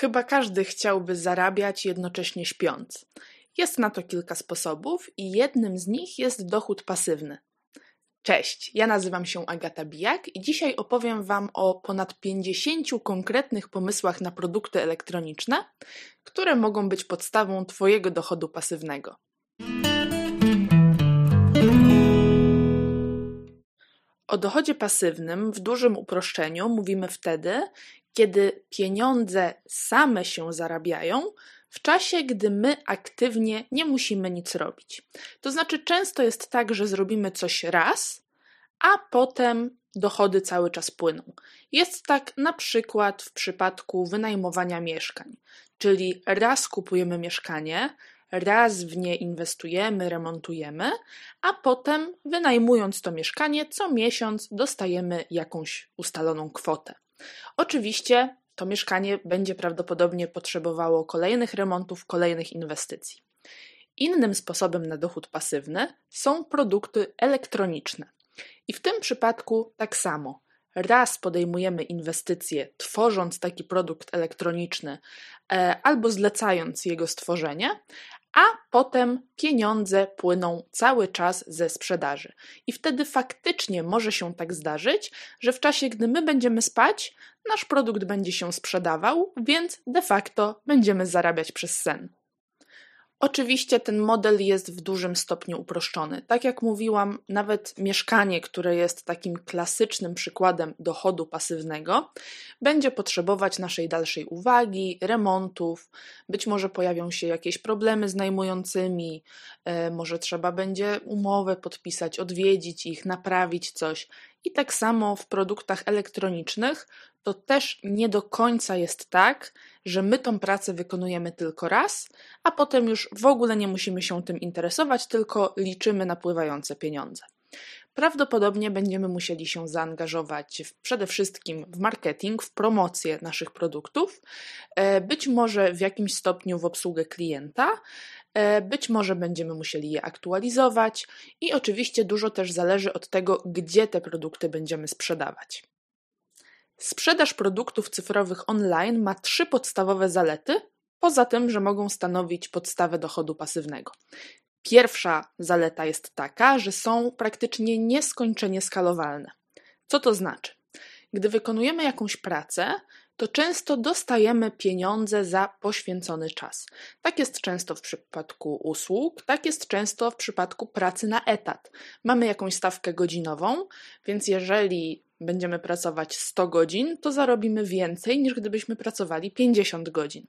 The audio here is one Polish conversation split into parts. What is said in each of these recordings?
Chyba każdy chciałby zarabiać jednocześnie śpiąc. Jest na to kilka sposobów i jednym z nich jest dochód pasywny. Cześć, ja nazywam się Agata Bijak i dzisiaj opowiem Wam o ponad 50 konkretnych pomysłach na produkty elektroniczne, które mogą być podstawą Twojego dochodu pasywnego. O dochodzie pasywnym w dużym uproszczeniu mówimy wtedy, kiedy pieniądze same się zarabiają, w czasie, gdy my aktywnie nie musimy nic robić. To znaczy, często jest tak, że zrobimy coś raz, a potem dochody cały czas płyną. Jest tak na przykład w przypadku wynajmowania mieszkań, czyli raz kupujemy mieszkanie, raz w nie inwestujemy, remontujemy, a potem wynajmując to mieszkanie, co miesiąc dostajemy jakąś ustaloną kwotę. Oczywiście to mieszkanie będzie prawdopodobnie potrzebowało kolejnych remontów, kolejnych inwestycji. Innym sposobem na dochód pasywny są produkty elektroniczne. I w tym przypadku tak samo. Raz podejmujemy inwestycje, tworząc taki produkt elektroniczny e, albo zlecając jego stworzenie, a potem pieniądze płyną cały czas ze sprzedaży. I wtedy faktycznie może się tak zdarzyć, że w czasie, gdy my będziemy spać, nasz produkt będzie się sprzedawał, więc de facto będziemy zarabiać przez sen. Oczywiście ten model jest w dużym stopniu uproszczony. Tak jak mówiłam, nawet mieszkanie, które jest takim klasycznym przykładem dochodu pasywnego, będzie potrzebować naszej dalszej uwagi, remontów, być może pojawią się jakieś problemy z najmującymi, e, może trzeba będzie umowę podpisać, odwiedzić ich, naprawić coś. I tak samo w produktach elektronicznych to też nie do końca jest tak, że my tą pracę wykonujemy tylko raz, a potem już w ogóle nie musimy się tym interesować, tylko liczymy napływające pieniądze. Prawdopodobnie będziemy musieli się zaangażować w, przede wszystkim w marketing, w promocję naszych produktów, e, być może w jakimś stopniu w obsługę klienta, być może będziemy musieli je aktualizować i oczywiście dużo też zależy od tego, gdzie te produkty będziemy sprzedawać. Sprzedaż produktów cyfrowych online ma trzy podstawowe zalety, poza tym, że mogą stanowić podstawę dochodu pasywnego. Pierwsza zaleta jest taka, że są praktycznie nieskończenie skalowalne. Co to znaczy? Gdy wykonujemy jakąś pracę, to często dostajemy pieniądze za poświęcony czas. Tak jest często w przypadku usług, tak jest często w przypadku pracy na etat. Mamy jakąś stawkę godzinową, więc jeżeli będziemy pracować 100 godzin, to zarobimy więcej niż gdybyśmy pracowali 50 godzin.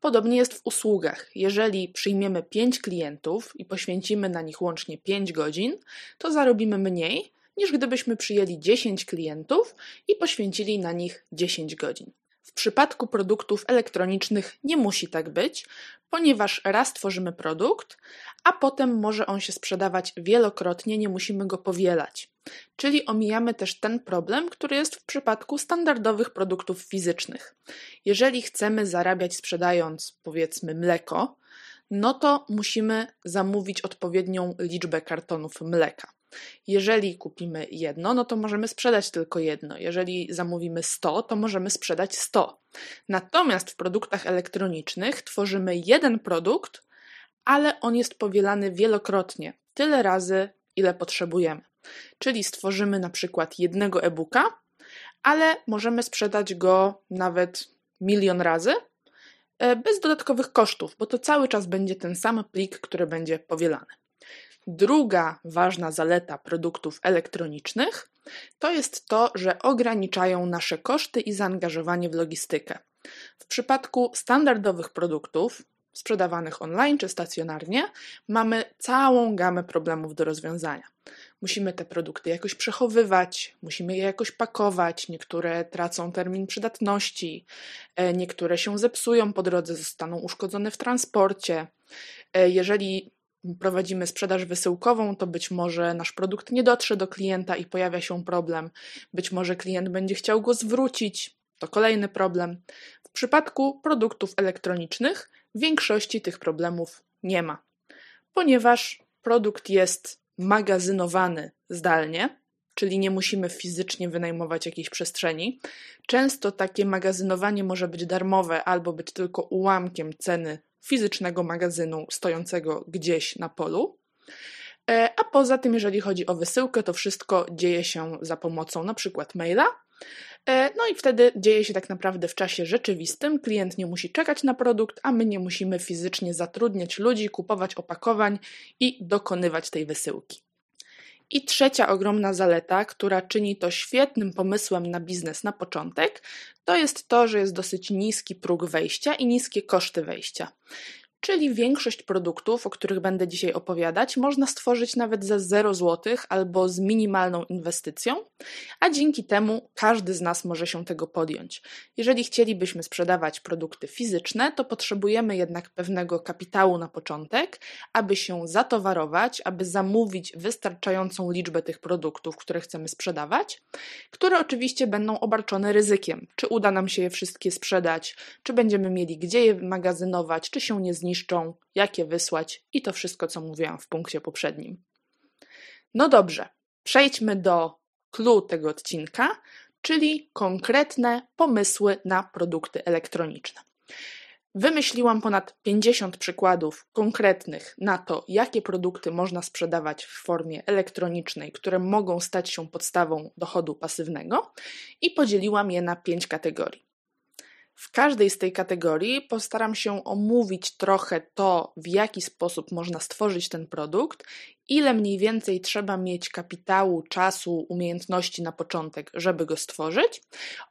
Podobnie jest w usługach. Jeżeli przyjmiemy 5 klientów i poświęcimy na nich łącznie 5 godzin, to zarobimy mniej niż gdybyśmy przyjęli 10 klientów i poświęcili na nich 10 godzin. W przypadku produktów elektronicznych nie musi tak być, ponieważ raz tworzymy produkt, a potem może on się sprzedawać wielokrotnie, nie musimy go powielać. Czyli omijamy też ten problem, który jest w przypadku standardowych produktów fizycznych. Jeżeli chcemy zarabiać sprzedając, powiedzmy, mleko, no to musimy zamówić odpowiednią liczbę kartonów mleka. Jeżeli kupimy jedno, no to możemy sprzedać tylko jedno. Jeżeli zamówimy 100, to możemy sprzedać 100. Natomiast w produktach elektronicznych tworzymy jeden produkt, ale on jest powielany wielokrotnie, tyle razy, ile potrzebujemy. Czyli stworzymy na przykład jednego e-booka, ale możemy sprzedać go nawet milion razy e, bez dodatkowych kosztów, bo to cały czas będzie ten sam plik, który będzie powielany. Druga ważna zaleta produktów elektronicznych to jest to, że ograniczają nasze koszty i zaangażowanie w logistykę. W przypadku standardowych produktów, sprzedawanych online czy stacjonarnie, mamy całą gamę problemów do rozwiązania. Musimy te produkty jakoś przechowywać, musimy je jakoś pakować, niektóre tracą termin przydatności, e, niektóre się zepsują po drodze, zostaną uszkodzone w transporcie. E, jeżeli prowadzimy sprzedaż wysyłkową, to być może nasz produkt nie dotrze do klienta i pojawia się problem. Być może klient będzie chciał go zwrócić, to kolejny problem. W przypadku produktów elektronicznych większości tych problemów nie ma, ponieważ produkt jest magazynowany zdalnie, czyli nie musimy fizycznie wynajmować jakiejś przestrzeni. Często takie magazynowanie może być darmowe albo być tylko ułamkiem ceny fizycznego magazynu stojącego gdzieś na polu. E, a poza tym, jeżeli chodzi o wysyłkę, to wszystko dzieje się za pomocą na przykład maila. E, no i wtedy dzieje się tak naprawdę w czasie rzeczywistym. Klient nie musi czekać na produkt, a my nie musimy fizycznie zatrudniać ludzi, kupować opakowań i dokonywać tej wysyłki. I trzecia ogromna zaleta, która czyni to świetnym pomysłem na biznes na początek, to jest to, że jest dosyć niski próg wejścia i niskie koszty wejścia czyli większość produktów, o których będę dzisiaj opowiadać, można stworzyć nawet za 0 zł albo z minimalną inwestycją, a dzięki temu każdy z nas może się tego podjąć. Jeżeli chcielibyśmy sprzedawać produkty fizyczne, to potrzebujemy jednak pewnego kapitału na początek, aby się zatowarować, aby zamówić wystarczającą liczbę tych produktów, które chcemy sprzedawać, które oczywiście będą obarczone ryzykiem. Czy uda nam się je wszystkie sprzedać, czy będziemy mieli gdzie je magazynować, czy się nie zniszczą zniszczą, jakie wysłać i to wszystko, co mówiłam w punkcie poprzednim. No dobrze, przejdźmy do clue tego odcinka, czyli konkretne pomysły na produkty elektroniczne. Wymyśliłam ponad 50 przykładów konkretnych na to, jakie produkty można sprzedawać w formie elektronicznej, które mogą stać się podstawą dochodu pasywnego, i podzieliłam je na pięć kategorii. W każdej z tej kategorii postaram się omówić trochę to, w jaki sposób można stworzyć ten produkt, ile mniej więcej trzeba mieć kapitału, czasu, umiejętności na początek, żeby go stworzyć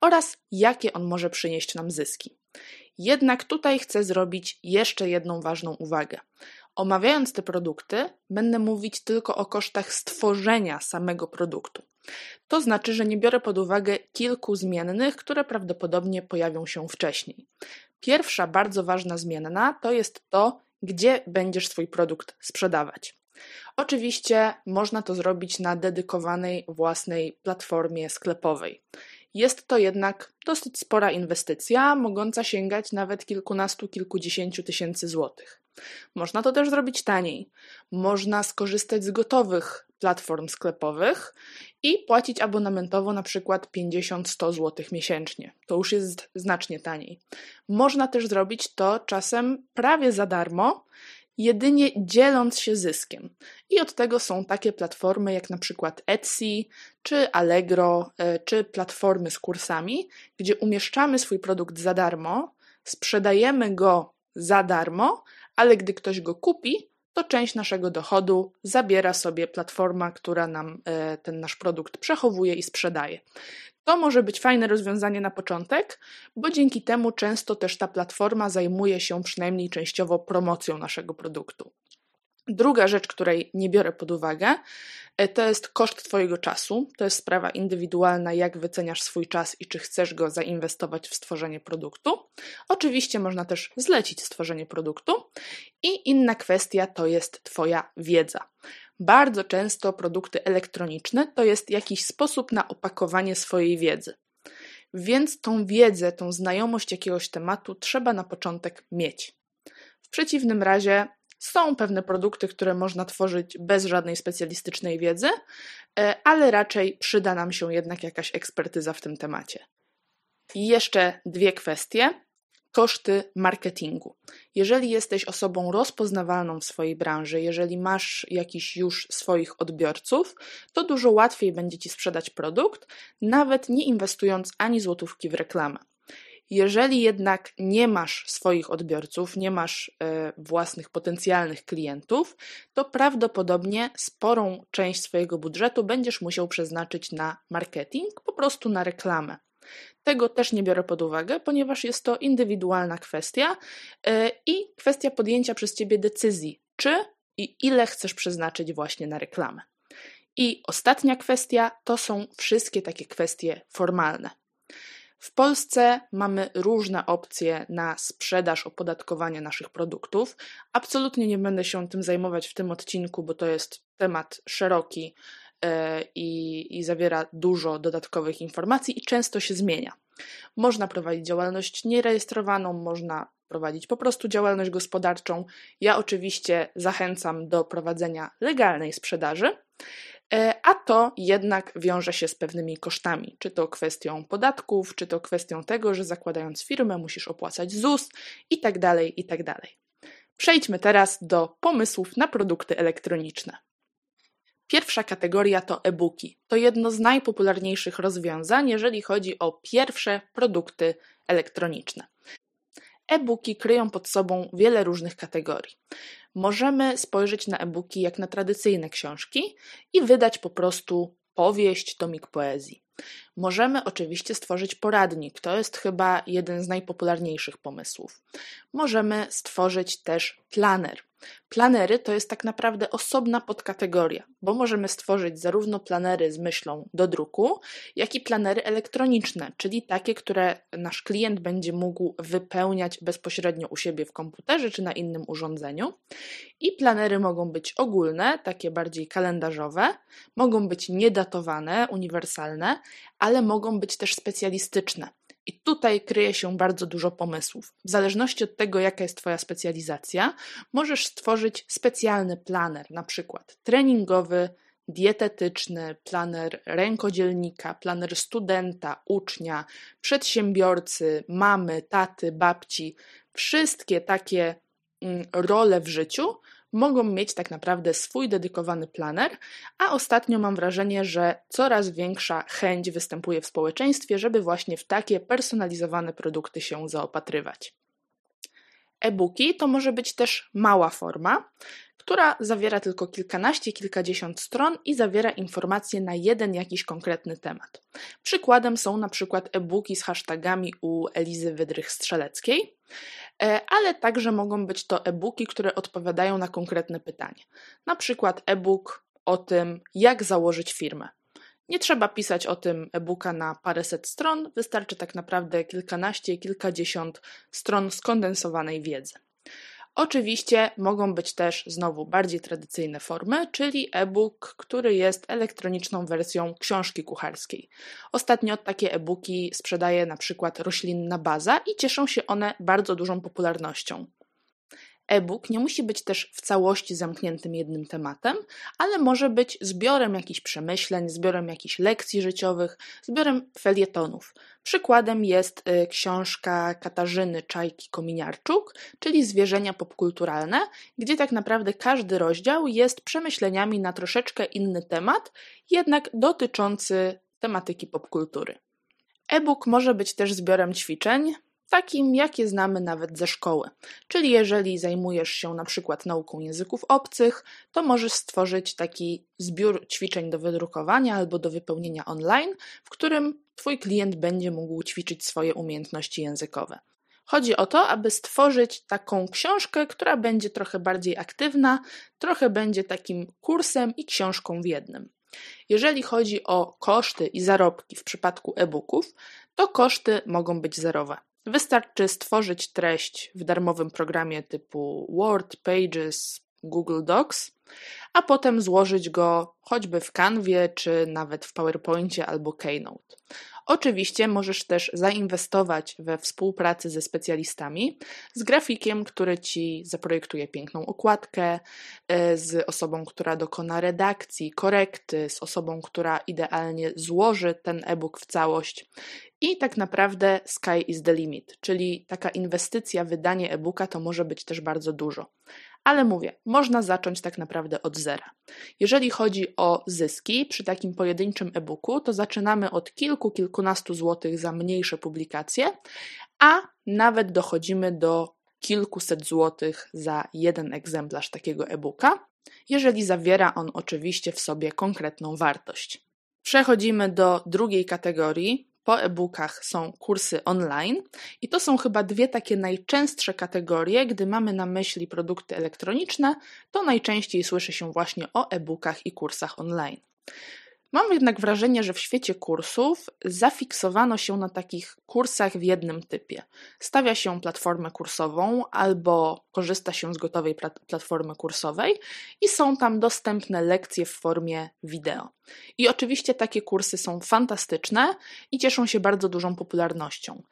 oraz jakie on może przynieść nam zyski. Jednak tutaj chcę zrobić jeszcze jedną ważną uwagę. Omawiając te produkty, będę mówić tylko o kosztach stworzenia samego produktu. To znaczy, że nie biorę pod uwagę kilku zmiennych, które prawdopodobnie pojawią się wcześniej. Pierwsza bardzo ważna zmienna to jest to, gdzie będziesz swój produkt sprzedawać. Oczywiście można to zrobić na dedykowanej własnej platformie sklepowej. Jest to jednak dosyć spora inwestycja, mogąca sięgać nawet kilkunastu, kilkudziesięciu tysięcy złotych. Można to też zrobić taniej. Można skorzystać z gotowych platform sklepowych i płacić abonamentowo na przykład 50-100 zł miesięcznie. To już jest znacznie taniej. Można też zrobić to czasem prawie za darmo, jedynie dzieląc się zyskiem. I od tego są takie platformy jak na przykład Etsy, czy Allegro, e, czy platformy z kursami, gdzie umieszczamy swój produkt za darmo, sprzedajemy go za darmo, ale gdy ktoś go kupi, to część naszego dochodu zabiera sobie platforma, która nam e, ten nasz produkt przechowuje i sprzedaje. To może być fajne rozwiązanie na początek, bo dzięki temu często też ta platforma zajmuje się przynajmniej częściowo promocją naszego produktu. Druga rzecz, której nie biorę pod uwagę, e, to jest koszt Twojego czasu. To jest sprawa indywidualna, jak wyceniasz swój czas i czy chcesz go zainwestować w stworzenie produktu. Oczywiście można też zlecić stworzenie produktu. I inna kwestia to jest Twoja wiedza. Bardzo często produkty elektroniczne to jest jakiś sposób na opakowanie swojej wiedzy. Więc tą wiedzę, tą znajomość jakiegoś tematu trzeba na początek mieć. W przeciwnym razie są pewne produkty, które można tworzyć bez żadnej specjalistycznej wiedzy, e, ale raczej przyda nam się jednak jakaś ekspertyza w tym temacie. I jeszcze dwie kwestie. Koszty marketingu. Jeżeli jesteś osobą rozpoznawalną w swojej branży, jeżeli masz jakiś już swoich odbiorców, to dużo łatwiej będzie ci sprzedać produkt, nawet nie inwestując ani złotówki w reklamę. Jeżeli jednak nie masz swoich odbiorców, nie masz e, własnych potencjalnych klientów, to prawdopodobnie sporą część swojego budżetu będziesz musiał przeznaczyć na marketing, po prostu na reklamę. Tego też nie biorę pod uwagę, ponieważ jest to indywidualna kwestia e, i kwestia podjęcia przez ciebie decyzji, czy i ile chcesz przeznaczyć właśnie na reklamę. I ostatnia kwestia to są wszystkie takie kwestie formalne. W Polsce mamy różne opcje na sprzedaż, opodatkowanie naszych produktów. Absolutnie nie będę się tym zajmować w tym odcinku, bo to jest temat szeroki e, i, i zawiera dużo dodatkowych informacji i często się zmienia. Można prowadzić działalność nierejestrowaną, można prowadzić po prostu działalność gospodarczą. Ja oczywiście zachęcam do prowadzenia legalnej sprzedaży. E, a to jednak wiąże się z pewnymi kosztami, czy to kwestią podatków, czy to kwestią tego, że zakładając firmę musisz opłacać ZUS i tak dalej, i tak. Przejdźmy teraz do pomysłów na produkty elektroniczne. Pierwsza kategoria to e-booki. To jedno z najpopularniejszych rozwiązań, jeżeli chodzi o pierwsze produkty elektroniczne. E-booki kryją pod sobą wiele różnych kategorii. Możemy spojrzeć na e-booki jak na tradycyjne książki i wydać po prostu powieść, tomik poezji. Możemy oczywiście stworzyć poradnik, to jest chyba jeden z najpopularniejszych pomysłów. Możemy stworzyć też planer. Planery to jest tak naprawdę osobna podkategoria, bo możemy stworzyć zarówno planery z myślą do druku, jak i planery elektroniczne, czyli takie, które nasz klient będzie mógł wypełniać bezpośrednio u siebie w komputerze czy na innym urządzeniu. I planery mogą być ogólne, takie bardziej kalendarzowe, mogą być niedatowane, uniwersalne, ale mogą być też specjalistyczne. I tutaj kryje się bardzo dużo pomysłów. W zależności od tego, jaka jest Twoja specjalizacja, możesz stworzyć specjalny planer, na przykład treningowy, dietetyczny, planer rękodzielnika, planer studenta, ucznia, przedsiębiorcy, mamy, taty, babci. Wszystkie takie mm, role w życiu mogą mieć tak naprawdę swój dedykowany planer, a ostatnio mam wrażenie, że coraz większa chęć występuje w społeczeństwie, żeby właśnie w takie personalizowane produkty się zaopatrywać. E-booki to może być też mała forma, która zawiera tylko kilkanaście, kilkadziesiąt stron i zawiera informacje na jeden jakiś konkretny temat. Przykładem są na przykład e-booki z hashtagami u Elizy Wydrych-Strzeleckiej, ale także mogą być to e-booki, które odpowiadają na konkretne pytanie. Na przykład e-book o tym, jak założyć firmę. Nie trzeba pisać o tym e-booka na paręset stron, wystarczy tak naprawdę kilkanaście, kilkadziesiąt stron skondensowanej wiedzy. Oczywiście mogą być też znowu bardziej tradycyjne formy, czyli e-book, który jest elektroniczną wersją książki kucharskiej. Ostatnio takie e-booki sprzedaje na przykład roślinna baza i cieszą się one bardzo dużą popularnością. E-book nie musi być też w całości zamkniętym jednym tematem, ale może być zbiorem jakichś przemyśleń, zbiorem jakichś lekcji życiowych, zbiorem felietonów. Przykładem jest y, książka Katarzyny Czajki Kominiarczuk, czyli Zwierzenia popkulturalne, gdzie tak naprawdę każdy rozdział jest przemyśleniami na troszeczkę inny temat, jednak dotyczący tematyki popkultury. E-book może być też zbiorem ćwiczeń, takim jakie znamy nawet ze szkoły. Czyli jeżeli zajmujesz się na przykład nauką języków obcych, to możesz stworzyć taki zbiór ćwiczeń do wydrukowania albo do wypełnienia online, w którym Twój klient będzie mógł ćwiczyć swoje umiejętności językowe. Chodzi o to, aby stworzyć taką książkę, która będzie trochę bardziej aktywna, trochę będzie takim kursem i książką w jednym. Jeżeli chodzi o koszty i zarobki w przypadku e-booków, to koszty mogą być zerowe. Wystarczy stworzyć treść w darmowym programie typu Word, Pages, Google Docs, a potem złożyć go choćby w Canwie, czy nawet w PowerPoincie albo Keynote. Oczywiście możesz też zainwestować we współpracę ze specjalistami, z grafikiem, który ci zaprojektuje piękną okładkę, e, z osobą, która dokona redakcji, korekty, z osobą, która idealnie złoży ten e-book w całość. I tak naprawdę sky is the limit, czyli taka inwestycja, wydanie e-booka to może być też bardzo dużo. Ale mówię, można zacząć tak naprawdę od zera. Jeżeli chodzi o zyski przy takim pojedynczym e-booku, to zaczynamy od kilku, kilkunastu złotych za mniejsze publikacje, a nawet dochodzimy do kilkuset złotych za jeden egzemplarz takiego e-booka, jeżeli zawiera on oczywiście w sobie konkretną wartość. Przechodzimy do drugiej kategorii, po e-bookach są kursy online i to są chyba dwie takie najczęstsze kategorie, gdy mamy na myśli produkty elektroniczne, to najczęściej słyszy się właśnie o e-bookach i kursach online. Mam jednak wrażenie, że w świecie kursów zafiksowano się na takich kursach w jednym typie. Stawia się platformę kursową albo korzysta się z gotowej platformy kursowej i są tam dostępne lekcje w formie wideo. I oczywiście takie kursy są fantastyczne i cieszą się bardzo dużą popularnością.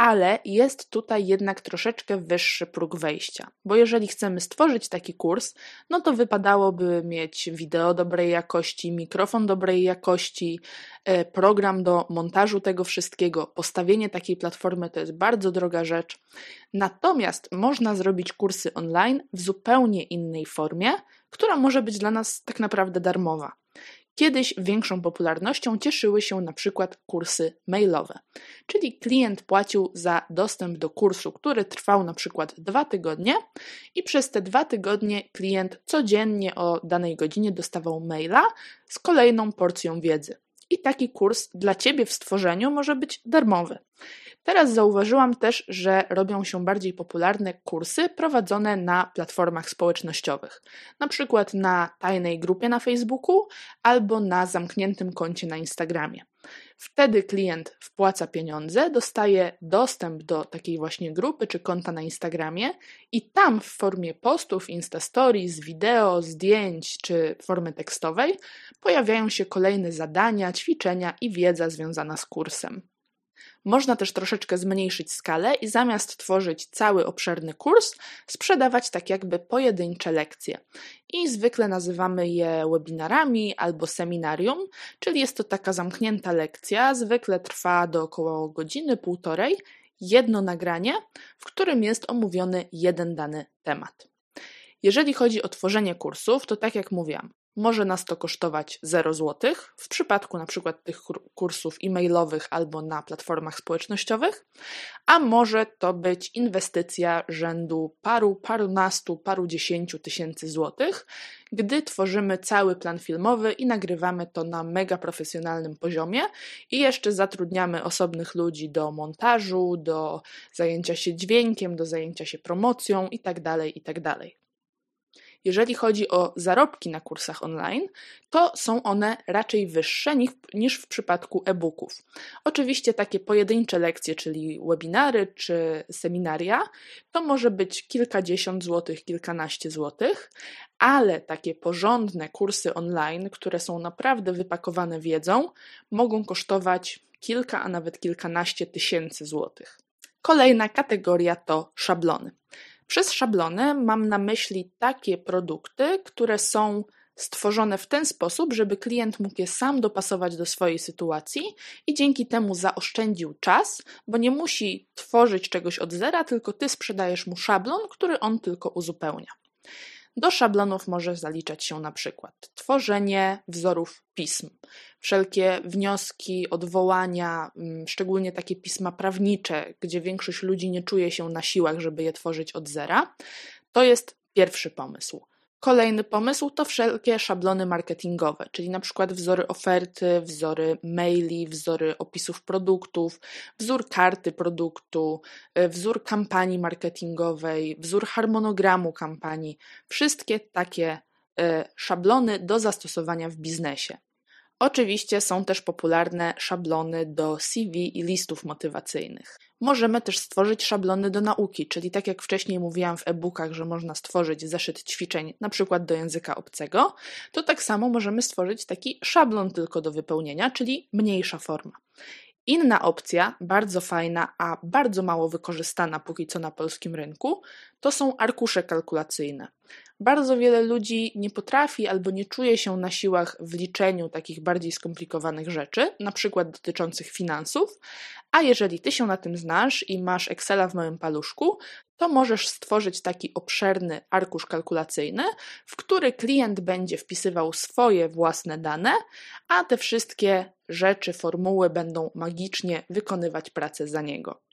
Ale jest tutaj jednak troszeczkę wyższy próg wejścia, bo jeżeli chcemy stworzyć taki kurs, no to wypadałoby mieć wideo dobrej jakości, mikrofon dobrej jakości, e, program do montażu tego wszystkiego. Postawienie takiej platformy to jest bardzo droga rzecz. Natomiast można zrobić kursy online w zupełnie innej formie, która może być dla nas tak naprawdę darmowa. Kiedyś większą popularnością cieszyły się na przykład kursy mailowe, czyli klient płacił za dostęp do kursu, który trwał na przykład dwa tygodnie i przez te dwa tygodnie klient codziennie o danej godzinie dostawał maila z kolejną porcją wiedzy. I taki kurs dla Ciebie w stworzeniu może być darmowy. Teraz zauważyłam też, że robią się bardziej popularne kursy prowadzone na platformach społecznościowych, na przykład na tajnej grupie na Facebooku albo na zamkniętym koncie na Instagramie. Wtedy klient wpłaca pieniądze, dostaje dostęp do takiej właśnie grupy czy konta na Instagramie i tam w formie postów, Insta Stories, wideo, zdjęć czy formy tekstowej pojawiają się kolejne zadania, ćwiczenia i wiedza związana z kursem. Można też troszeczkę zmniejszyć skalę i zamiast tworzyć cały obszerny kurs, sprzedawać tak jakby pojedyncze lekcje. I zwykle nazywamy je webinarami albo seminarium, czyli jest to taka zamknięta lekcja, zwykle trwa do około godziny, półtorej, jedno nagranie, w którym jest omówiony jeden dany temat. Jeżeli chodzi o tworzenie kursów, to tak jak mówiłam, może nas to kosztować 0 zł w przypadku na przykład tych kursów e-mailowych albo na platformach społecznościowych, a może to być inwestycja rzędu paru, parunastu, paru dziesięciu tysięcy złotych, gdy tworzymy cały plan filmowy i nagrywamy to na mega profesjonalnym poziomie i jeszcze zatrudniamy osobnych ludzi do montażu, do zajęcia się dźwiękiem, do zajęcia się promocją itd. Tak itd. Jeżeli chodzi o zarobki na kursach online, to są one raczej wyższe niż w przypadku e-booków. Oczywiście takie pojedyncze lekcje, czyli webinary czy seminaria, to może być kilkadziesiąt złotych, kilkanaście złotych, ale takie porządne kursy online, które są naprawdę wypakowane wiedzą, mogą kosztować kilka, a nawet kilkanaście tysięcy złotych. Kolejna kategoria to szablony. Przez szablony mam na myśli takie produkty, które są stworzone w ten sposób, żeby klient mógł je sam dopasować do swojej sytuacji i dzięki temu zaoszczędził czas, bo nie musi tworzyć czegoś od zera, tylko ty sprzedajesz mu szablon, który on tylko uzupełnia. Do szablonów może zaliczać się na przykład tworzenie wzorów pism, wszelkie wnioski, odwołania, mm, szczególnie takie pisma prawnicze, gdzie większość ludzi nie czuje się na siłach, żeby je tworzyć od zera. To jest pierwszy pomysł. Kolejny pomysł to wszelkie szablony marketingowe, czyli na przykład wzory oferty, wzory maili, wzory opisów produktów, wzór karty produktu, e, wzór kampanii marketingowej, wzór harmonogramu kampanii. Wszystkie takie e, szablony do zastosowania w biznesie. Oczywiście są też popularne szablony do CV i listów motywacyjnych. Możemy też stworzyć szablony do nauki, czyli tak jak wcześniej mówiłam w e-bookach, że można stworzyć zeszyt ćwiczeń, na przykład do języka obcego, to tak samo możemy stworzyć taki szablon tylko do wypełnienia, czyli mniejsza forma. Inna opcja, bardzo fajna, a bardzo mało wykorzystana póki co na polskim rynku, to są arkusze kalkulacyjne. Bardzo wiele ludzi nie potrafi albo nie czuje się na siłach w liczeniu takich bardziej skomplikowanych rzeczy, na przykład dotyczących finansów, a jeżeli ty się na tym znasz i masz Excela w małym paluszku, to możesz stworzyć taki obszerny arkusz kalkulacyjny, w który klient będzie wpisywał swoje własne dane, a te wszystkie rzeczy, formuły będą magicznie wykonywać pracę za niego.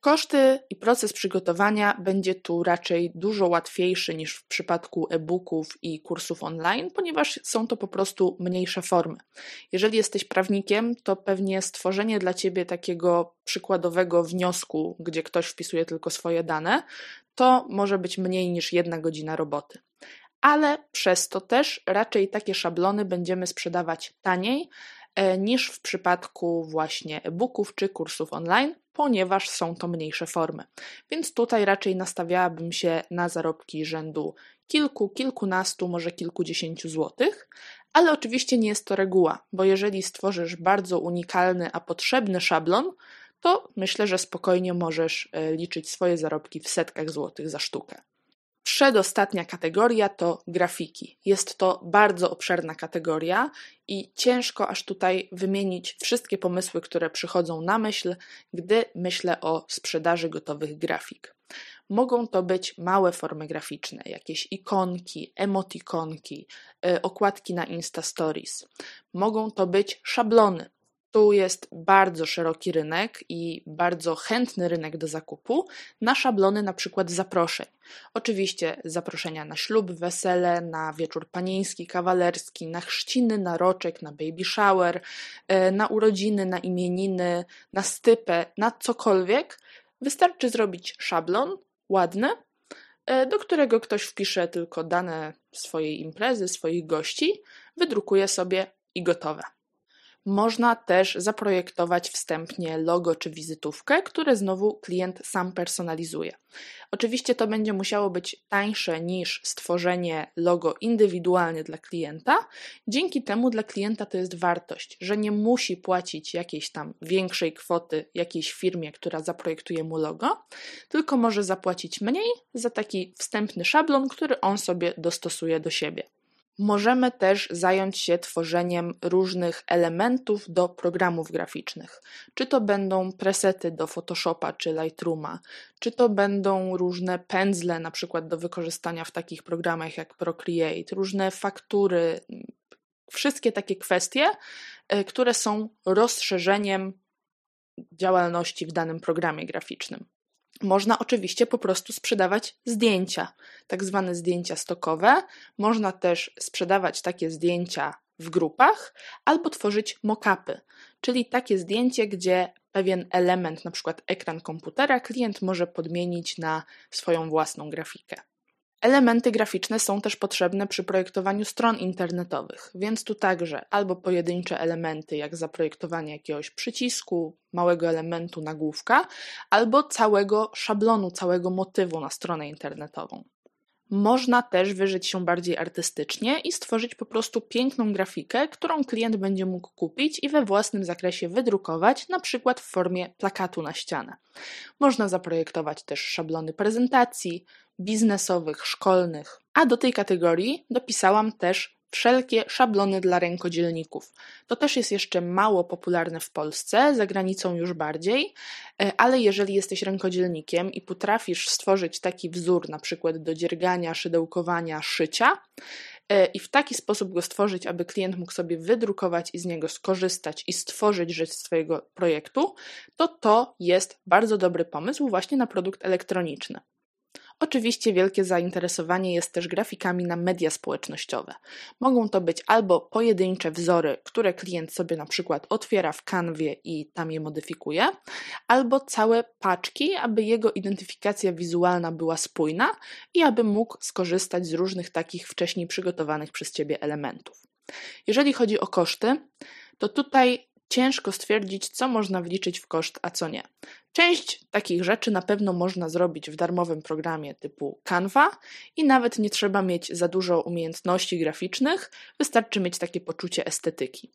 Koszty i proces przygotowania będzie tu raczej dużo łatwiejszy niż w przypadku e-booków i kursów online, ponieważ są to po prostu mniejsze formy. Jeżeli jesteś prawnikiem, to pewnie stworzenie dla ciebie takiego przykładowego wniosku, gdzie ktoś wpisuje tylko swoje dane, to może być mniej niż jedna godzina roboty. Ale przez to też raczej takie szablony będziemy sprzedawać taniej e, niż w przypadku właśnie e-booków czy kursów online, ponieważ są to mniejsze formy. Więc tutaj raczej nastawiałabym się na zarobki rzędu kilku, kilkunastu, może kilkudziesięciu złotych, ale oczywiście nie jest to reguła, bo jeżeli stworzysz bardzo unikalny, a potrzebny szablon, to myślę, że spokojnie możesz e, liczyć swoje zarobki w setkach złotych za sztukę. Przedostatnia kategoria to grafiki. Jest to bardzo obszerna kategoria i ciężko aż tutaj wymienić wszystkie pomysły, które przychodzą na myśl, gdy myślę o sprzedaży gotowych grafik. Mogą to być małe formy graficzne, jakieś ikonki, emotikonki, e, okładki na Insta Stories. Mogą to być szablony, tu jest bardzo szeroki rynek i bardzo chętny rynek do zakupu na szablony na przykład zaproszeń. Oczywiście zaproszenia na ślub, wesele, na wieczór panieński, kawalerski, na chrzciny, na roczek, na baby shower, e, na urodziny, na imieniny, na stypę, na cokolwiek. Wystarczy zrobić szablon ładny, e, do którego ktoś wpisze tylko dane swojej imprezy, swoich gości, wydrukuje sobie i gotowe. Można też zaprojektować wstępnie logo czy wizytówkę, które znowu klient sam personalizuje. Oczywiście to będzie musiało być tańsze niż stworzenie logo indywidualnie dla klienta. Dzięki temu dla klienta to jest wartość, że nie musi płacić jakiejś tam większej kwoty jakiejś firmie, która zaprojektuje mu logo, tylko może zapłacić mniej za taki wstępny szablon, który on sobie dostosuje do siebie. Możemy też zająć się tworzeniem różnych elementów do programów graficznych. Czy to będą presety do Photoshopa czy Lightrooma, czy to będą różne pędzle, na przykład do wykorzystania w takich programach jak Procreate, różne faktury, wszystkie takie kwestie, e, które są rozszerzeniem działalności w danym programie graficznym. Można oczywiście po prostu sprzedawać zdjęcia, tak zwane zdjęcia stokowe. Można też sprzedawać takie zdjęcia w grupach albo tworzyć mock-upy, czyli takie zdjęcie, gdzie pewien element, na przykład ekran komputera, klient może podmienić na swoją własną grafikę. Elementy graficzne są też potrzebne przy projektowaniu stron internetowych, więc tu także albo pojedyncze elementy, jak zaprojektowanie jakiegoś przycisku, małego elementu nagłówka, albo całego szablonu, całego motywu na stronę internetową. Można też wyżyć się bardziej artystycznie i stworzyć po prostu piękną grafikę, którą klient będzie mógł kupić i we własnym zakresie wydrukować, na przykład w formie plakatu na ścianę. Można zaprojektować też szablony prezentacji, biznesowych, szkolnych, a do tej kategorii dopisałam też wszelkie szablony dla rękodzielników. To też jest jeszcze mało popularne w Polsce, za granicą już bardziej, e, ale jeżeli jesteś rękodzielnikiem i potrafisz stworzyć taki wzór, na przykład do dziergania, szydełkowania, szycia, e, i w taki sposób go stworzyć, aby klient mógł sobie wydrukować i z niego skorzystać i stworzyć rzecz swojego projektu, to to jest bardzo dobry pomysł właśnie na produkt elektroniczny. Oczywiście wielkie zainteresowanie jest też grafikami na media społecznościowe. Mogą to być albo pojedyncze wzory, które klient sobie na przykład otwiera w kanwie i tam je modyfikuje, albo całe paczki, aby jego identyfikacja wizualna była spójna i aby mógł skorzystać z różnych takich wcześniej przygotowanych przez Ciebie elementów. Jeżeli chodzi o koszty, to tutaj ciężko stwierdzić, co można wliczyć w koszt, a co nie. Część takich rzeczy na pewno można zrobić w darmowym programie typu Canva i nawet nie trzeba mieć za dużo umiejętności graficznych, wystarczy mieć takie poczucie estetyki.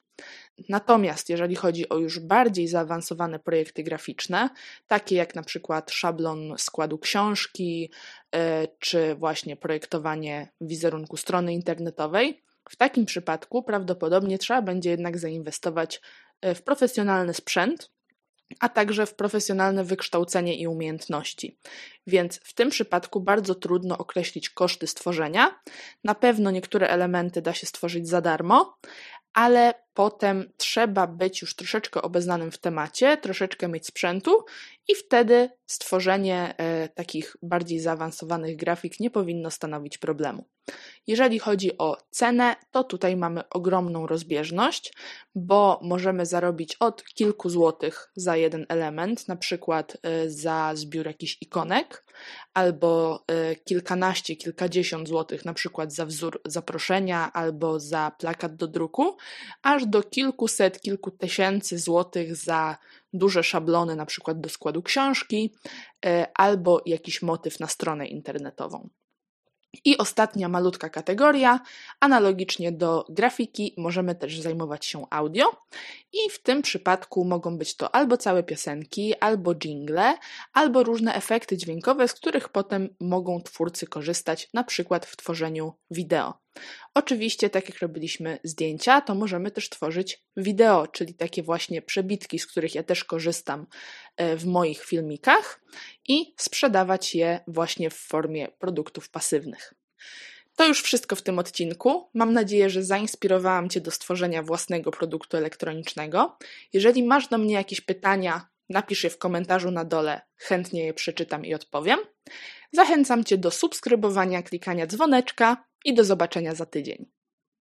Natomiast jeżeli chodzi o już bardziej zaawansowane projekty graficzne, takie jak na przykład szablon składu książki, e, czy właśnie projektowanie wizerunku strony internetowej, w takim przypadku prawdopodobnie trzeba będzie jednak zainwestować w profesjonalny sprzęt, a także w profesjonalne wykształcenie i umiejętności. Więc w tym przypadku bardzo trudno określić koszty stworzenia. Na pewno niektóre elementy da się stworzyć za darmo, ale potem trzeba być już troszeczkę obeznanym w temacie, troszeczkę mieć sprzętu i wtedy stworzenie e, takich bardziej zaawansowanych grafik nie powinno stanowić problemu. Jeżeli chodzi o cenę, to tutaj mamy ogromną rozbieżność, bo możemy zarobić od kilku złotych za jeden element, na przykład e, za zbiór jakichś ikonek, albo e, kilkanaście, kilkadziesiąt złotych, na przykład za wzór zaproszenia albo za plakat do druku, aż do kilkuset, kilku tysięcy złotych za duże szablony, na przykład do składu książki, e, albo jakiś motyw na stronę internetową. I ostatnia malutka kategoria, analogicznie do grafiki, możemy też zajmować się audio. I w tym przypadku mogą być to albo całe piosenki, albo jingle, albo różne efekty dźwiękowe, z których potem mogą twórcy korzystać, na przykład w tworzeniu wideo. Oczywiście, tak jak robiliśmy zdjęcia, to możemy też tworzyć wideo, czyli takie właśnie przebitki, z których ja też korzystam e, w moich filmikach i sprzedawać je właśnie w formie produktów pasywnych. To już wszystko w tym odcinku. Mam nadzieję, że zainspirowałam Cię do stworzenia własnego produktu elektronicznego. Jeżeli masz do mnie jakieś pytania, napisz je w komentarzu na dole, chętnie je przeczytam i odpowiem. Zachęcam Cię do subskrybowania, klikania dzwoneczka i do zobaczenia za tydzień.